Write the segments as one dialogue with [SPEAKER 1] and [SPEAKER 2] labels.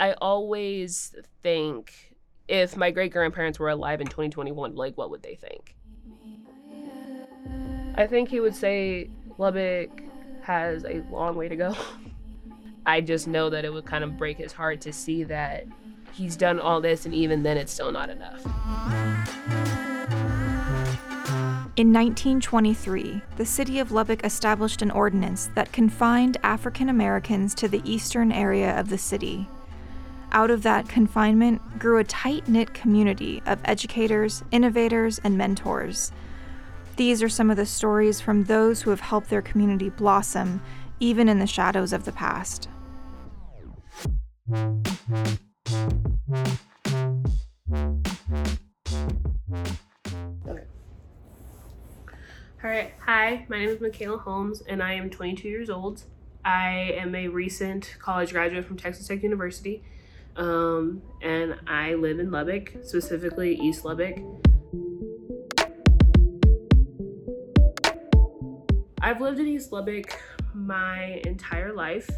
[SPEAKER 1] I always think if my great grandparents were alive in 2021, like what would they think? I think he would say Lubbock has a long way to go. I just know that it would kind of break his heart to see that he's done all this and even then it's still not enough.
[SPEAKER 2] In 1923, the city of Lubbock established an ordinance that confined African Americans to the eastern area of the city. Out of that confinement grew a tight knit community of educators, innovators, and mentors. These are some of the stories from those who have helped their community blossom, even in the shadows of the past.
[SPEAKER 1] All right. Hi, my name is Michaela Holmes, and I am 22 years old. I am a recent college graduate from Texas Tech University, um, and I live in Lubbock, specifically East Lubbock. I've lived in East Lubbock my entire life.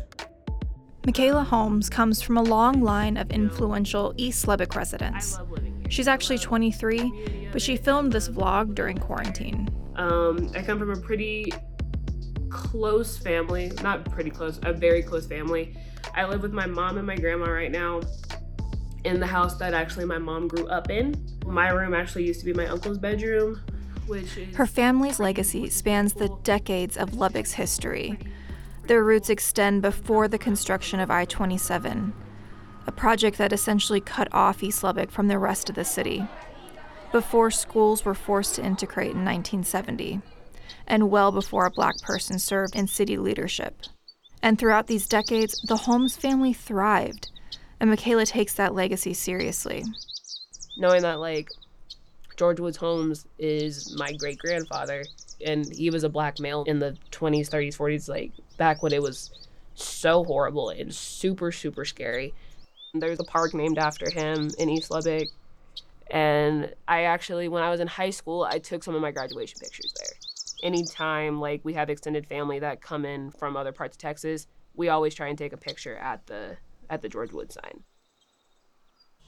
[SPEAKER 2] Michaela Holmes comes from a long line of influential East Lubbock residents.
[SPEAKER 1] I love living here.
[SPEAKER 2] She's actually 23, but she filmed this vlog during quarantine.
[SPEAKER 1] Um, I come from a pretty close family, not pretty close, a very close family. I live with my mom and my grandma right now in the house that actually my mom grew up in. My room actually used to be my uncle's bedroom, which
[SPEAKER 2] Her family's legacy spans the decades of Lubbock's history. Their roots extend before the construction of I 27, a project that essentially cut off East Lubbock from the rest of the city. Before schools were forced to integrate in 1970, and well before a black person served in city leadership. And throughout these decades, the Holmes family thrived, and Michaela takes that legacy seriously.
[SPEAKER 1] knowing that like George Woods Holmes is my great grandfather and he was a black male in the 20s, 30s, 40s, like back when it was so horrible and super, super scary. There's a park named after him in East Lubbock. And I actually, when I was in high school, I took some of my graduation pictures there. Anytime like we have extended family that come in from other parts of Texas, we always try and take a picture at the at the George Wood sign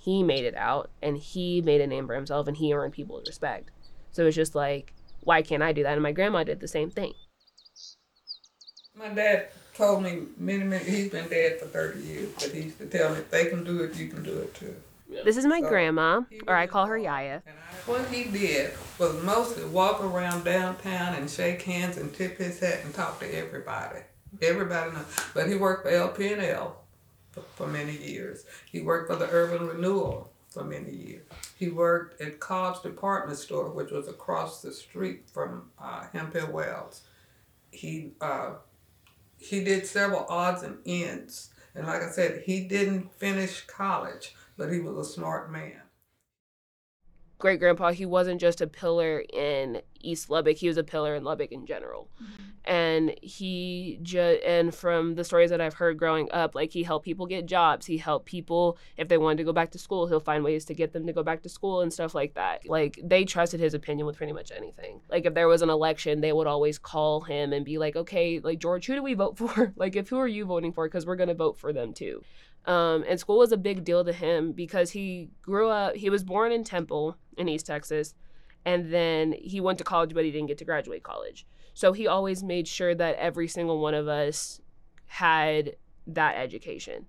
[SPEAKER 1] he made it out and he made a name for himself and he earned people's respect. So it's just like, why can't I do that? And my grandma did the same thing.
[SPEAKER 3] My dad told me many, many, he's been dead for 30 years, but he used to tell me, if they can do it, you can do it too.
[SPEAKER 1] This is my
[SPEAKER 3] So,
[SPEAKER 1] grandma, or I call her. Yaya.
[SPEAKER 3] And I- What he did was mostly walk around downtown and shake hands and tip his hat and talk to everybody. Everybody knows. But he worked for LP&L for, for many years. He worked for the Urban Renewal for many years. He worked at Cobb's Department Store, which was across the street from uh, Hemphill Wells. He uh, he did several odds and ends. And like I said, he didn't finish college, but he was a smart man.
[SPEAKER 1] Great grandpa, he wasn't just a pillar in East Lubbock, he was a pillar in Lubbock in general. Mm-hmm. And he just, and from the stories that I've heard growing up, like he helped people get jobs. He helped people, if they wanted to go back to school, he'll find ways to get them to go back to school and stuff like that. Like they trusted his opinion with pretty much anything. Like if there was an election, they would always call him and be like, okay, like George, who do we vote for? like if who are you voting for? Because we're going to vote for them too. Um, and school was a big deal to him because he grew up, he was born in Temple in East Texas, and then he went to college, but he didn't get to graduate college. So he always made sure that every single one of us had that education.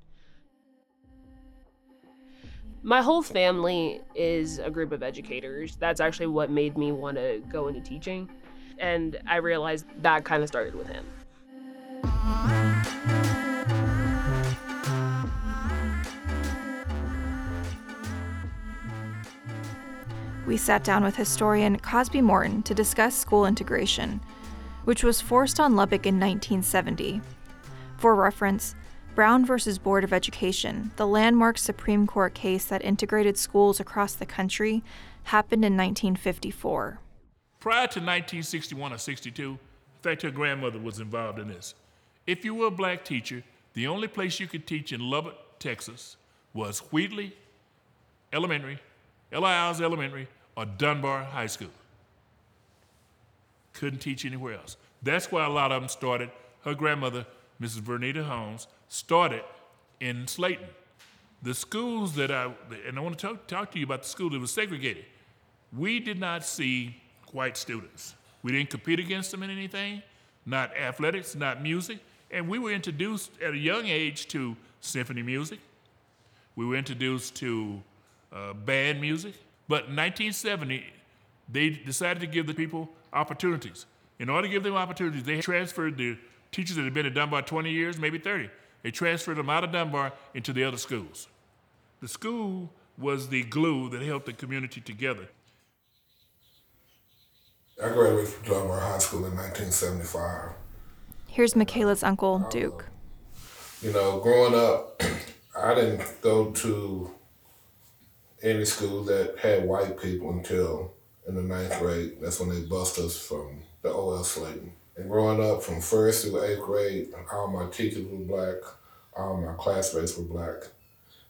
[SPEAKER 1] My whole family is a group of educators. That's actually what made me want to go into teaching. And I realized that kind of started with him.
[SPEAKER 2] We sat down with historian Cosby Morton to discuss school integration, which was forced on Lubbock in 1970. For reference, Brown versus Board of Education, the landmark Supreme Court case that integrated schools across the country, happened in 1954.
[SPEAKER 4] Prior to 1961 or 62, in fact, her grandmother was involved in this. If you were a black teacher, the only place you could teach in Lubbock, Texas was Wheatley Elementary, Elias Elementary, or Dunbar High School. Couldn't teach anywhere else. That's why a lot of them started. Her grandmother, Mrs. Vernita Holmes, started in Slaton. The schools that I, and I want to talk, talk to you about the school that was segregated. We did not see white students. We didn't compete against them in anything, not athletics, not music. And we were introduced at a young age to symphony music. We were introduced to uh, band music. But in 1970, they decided to give the people opportunities. In order to give them opportunities, they transferred the teachers that had been at Dunbar 20 years, maybe 30. They transferred them out of Dunbar into the other schools. The school was the glue that held the community together.
[SPEAKER 5] I graduated from Dunbar High School in 1975.
[SPEAKER 2] Here's Michaela's uncle, Duke.
[SPEAKER 5] You know, growing up, I didn't go to any school that had white people until in the ninth grade. That's when they bust us from the O.L. Slaton. And growing up from first through eighth grade, all my teachers were black, all my classmates were black.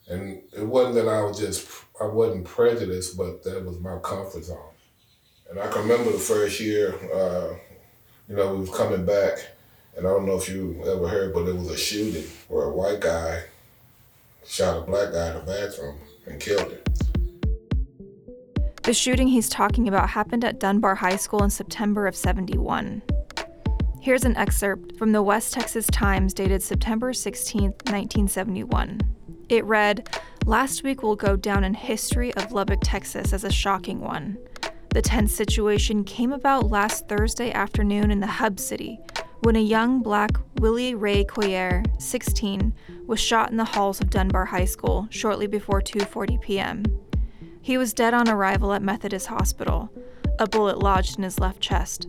[SPEAKER 5] And it wasn't that I was just, I wasn't prejudiced, but that was my comfort zone. And I can remember the first year, uh, you know, we was coming back, and I don't know if you ever heard, but it was a shooting where a white guy shot a black guy in the bathroom and killed him.
[SPEAKER 2] The shooting he's talking about happened at Dunbar High School in September of 71. Here's an excerpt from the West Texas Times dated September 16, 1971. It read Last week will go down in history of Lubbock, Texas as a shocking one. The tense situation came about last Thursday afternoon in the hub city when a young black Willie Ray Coyer, 16, was shot in the halls of Dunbar High School shortly before 2:40 p.m. He was dead on arrival at Methodist Hospital, a bullet lodged in his left chest.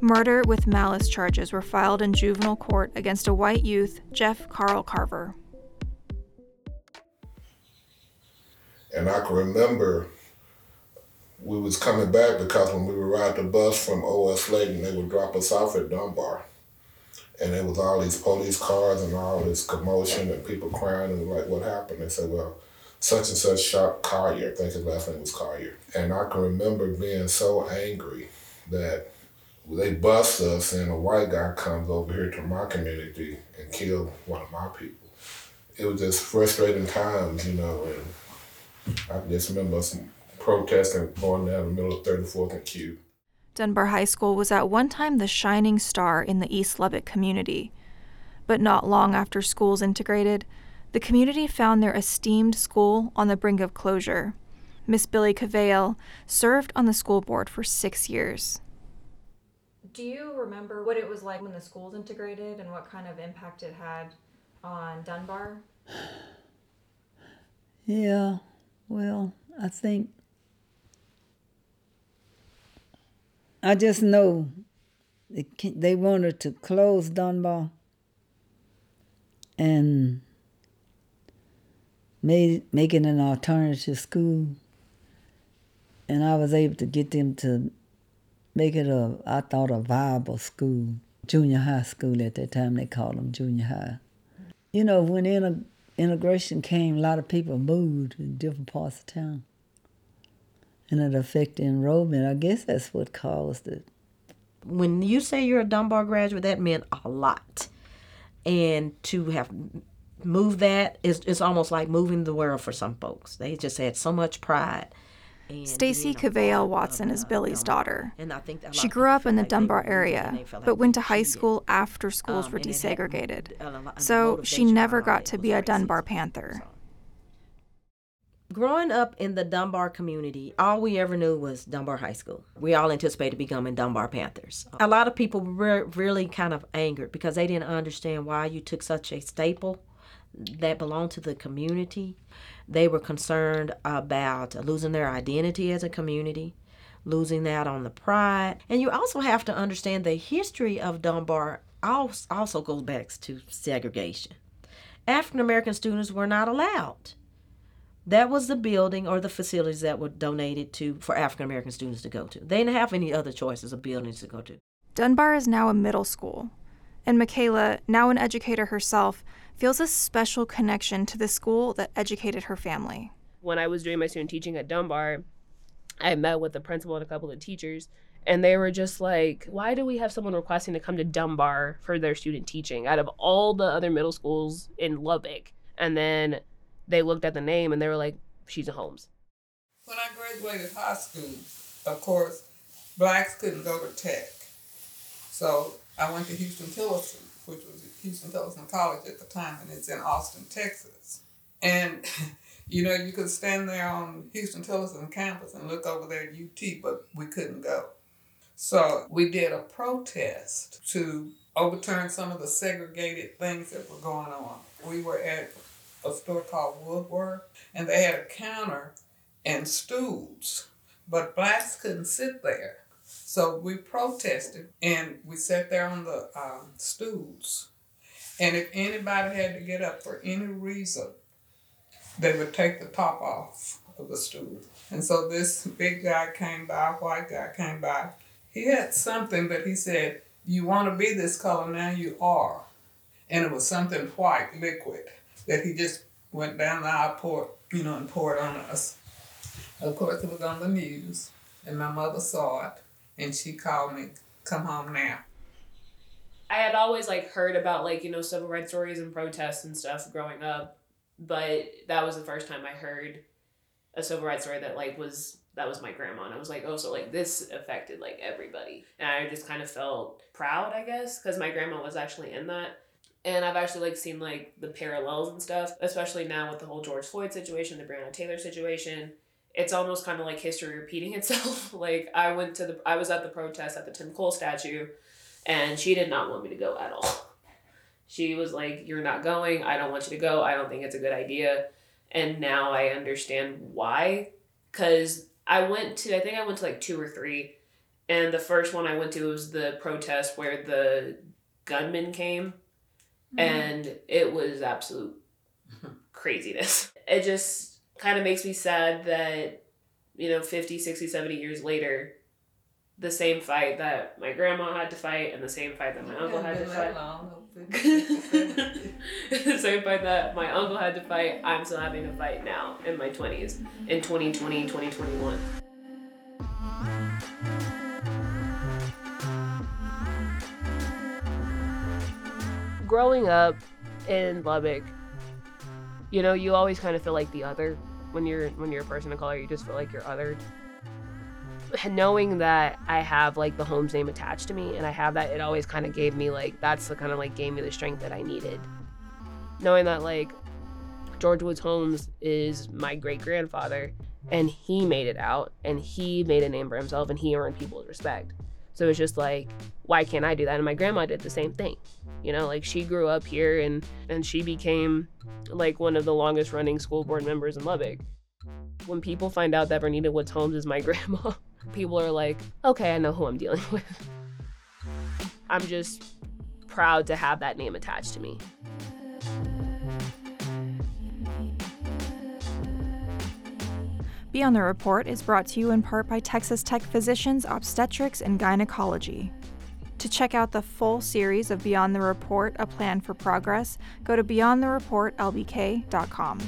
[SPEAKER 2] Murder with malice charges were filed in juvenile court against a white youth, Jeff Carl Carver.
[SPEAKER 5] And I can remember we was coming back because when we would ride the bus from O.L. Slaton, they would drop us off at Dunbar. And there was all these police cars and all this commotion and people crying and like, what happened? They said, well, such and such shot Collier. I think his last name was Collier. And I can remember being so angry that they bust us and a white guy comes over here to my community and kill one of my people. It was just frustrating times, you know, and I just remember us protesting going down the middle of 34th and Q.
[SPEAKER 2] Dunbar High School was at one time the shining star in the East Lubbock community. But not long after schools integrated, the community found their esteemed school on the brink of closure. Miss Billy Cavale served on the school board for six years. Do you remember what it was like when the schools integrated and what kind of impact it had on Dunbar?
[SPEAKER 6] Yeah, well, I think I just know they, they wanted to close Dunbar and made making an alternative school, and I was able to get them to make it a I thought a viable school, junior high school at that time they called them junior high. You know when integration came, a lot of people moved in different parts of town and it affected enrollment. I guess that's what caused it.
[SPEAKER 7] When you say you're a Dunbar graduate, that meant a lot. And to have moved that is it's almost like moving the world for some folks. They just had so much pride.
[SPEAKER 2] Stacy uh, Cavale uh, Watson is uh, Billy's um, daughter. She grew up in the Dunbar area, but went to high school after schools um, were desegregated. So she never got to be a Dunbar Panther.
[SPEAKER 7] Growing up in the Dunbar community, all we ever knew was Dunbar High School. We all anticipated becoming Dunbar Panthers. A lot of people were really kind of angered because they didn't understand why you took such a staple that belonged to the community. They were concerned about losing their identity as a community, losing that on the pride. And you also have to understand the history of Dunbar also goes back to segregation. African American students were not allowed that was the building or the facilities that were donated to for African American students to go to. They didn't have any other choices of buildings to go to.
[SPEAKER 2] Dunbar is now a middle school, and Michaela, now an educator herself, feels a special connection to the school that educated her family.
[SPEAKER 1] When I was doing my student teaching at Dunbar, I met with the principal and a couple of teachers, and they were just like, Why do we have someone requesting to come to Dunbar for their student teaching out of all the other middle schools in Lubbock? And then they looked at the name and they were like, she's a Holmes.
[SPEAKER 3] When I graduated high school, of course, blacks couldn't go to Tech. So I went to Huston Tillotson, which was Huston Tillotson College at the time, and it's in Austin, Texas. And you know, you could stand there on Huston Tillotson campus and look over there at UT, but we couldn't go. So we did a protest to overturn some of the segregated things that were going on. We were at a store called Woolworth, and they had a counter and stools, but blacks couldn't sit there. So we protested and we sat there on the um, stools. And if anybody had to get up for any reason, they would take the top off of the stool. And so this big guy came by, white guy came by. He had something, but he said, You want to be this color now, you are. And it was something white, liquid, that he just went down the aisle, poured, you know, and poured on us. Of course, it was on the news, and my mother saw it, and she called me, Come home now.
[SPEAKER 1] I had always like heard about like, you know, civil rights stories and protests and stuff growing up, but that was the first time I heard a civil rights story that like was that was my grandma and I was like, oh, so like this affected like everybody. And I just kind of felt proud, I guess, because my grandma was actually in that. And I've actually like seen like the parallels and stuff, especially now with the whole George Floyd situation, the Breonna Taylor situation. It's almost kind of like history repeating itself. like I went to the I was at the protest at the Tim Cole statue and she did not want me to go at all. She was like, You're not going. I don't want you to go. I don't think it's a good idea. And now I understand why. Because I went to, I think I went to like two or three. And the first one I went to was the protest where the gunman came. Mm-hmm. And it was absolute craziness. It just kind of makes me sad that, you know, 50, 60, 70 years later, the same fight that my grandma had to fight and the same fight that my uncle had to fight. the same fight that my uncle had to fight, I'm still having to fight now in my 20s, in 2020, 2021. Growing up in Lubbock, you know, you always kind of feel like the other when you're when you're a person of color. You just feel like you're othered knowing that I have like the Holmes name attached to me and I have that, it always kind of gave me like that's the kind of like gave me the strength that I needed. Knowing that like George Woods Holmes is my great grandfather and he made it out and he made a name for himself and he earned people's respect. So it's just like, why can't I do that? And my grandma did the same thing. You know, like she grew up here and and she became like one of the longest running school board members in Lubbock. When people find out that Vernita Woods Holmes is my grandma, people are like, okay, I know who I'm dealing with. I'm just proud to have that name attached to me.
[SPEAKER 2] Beyond the Report is brought to you in part by Texas Tech Physicians Obstetrics and Gynecology. To check out the full series of Beyond the Report A Plan for Progress, go to beyondthereportlbk.com.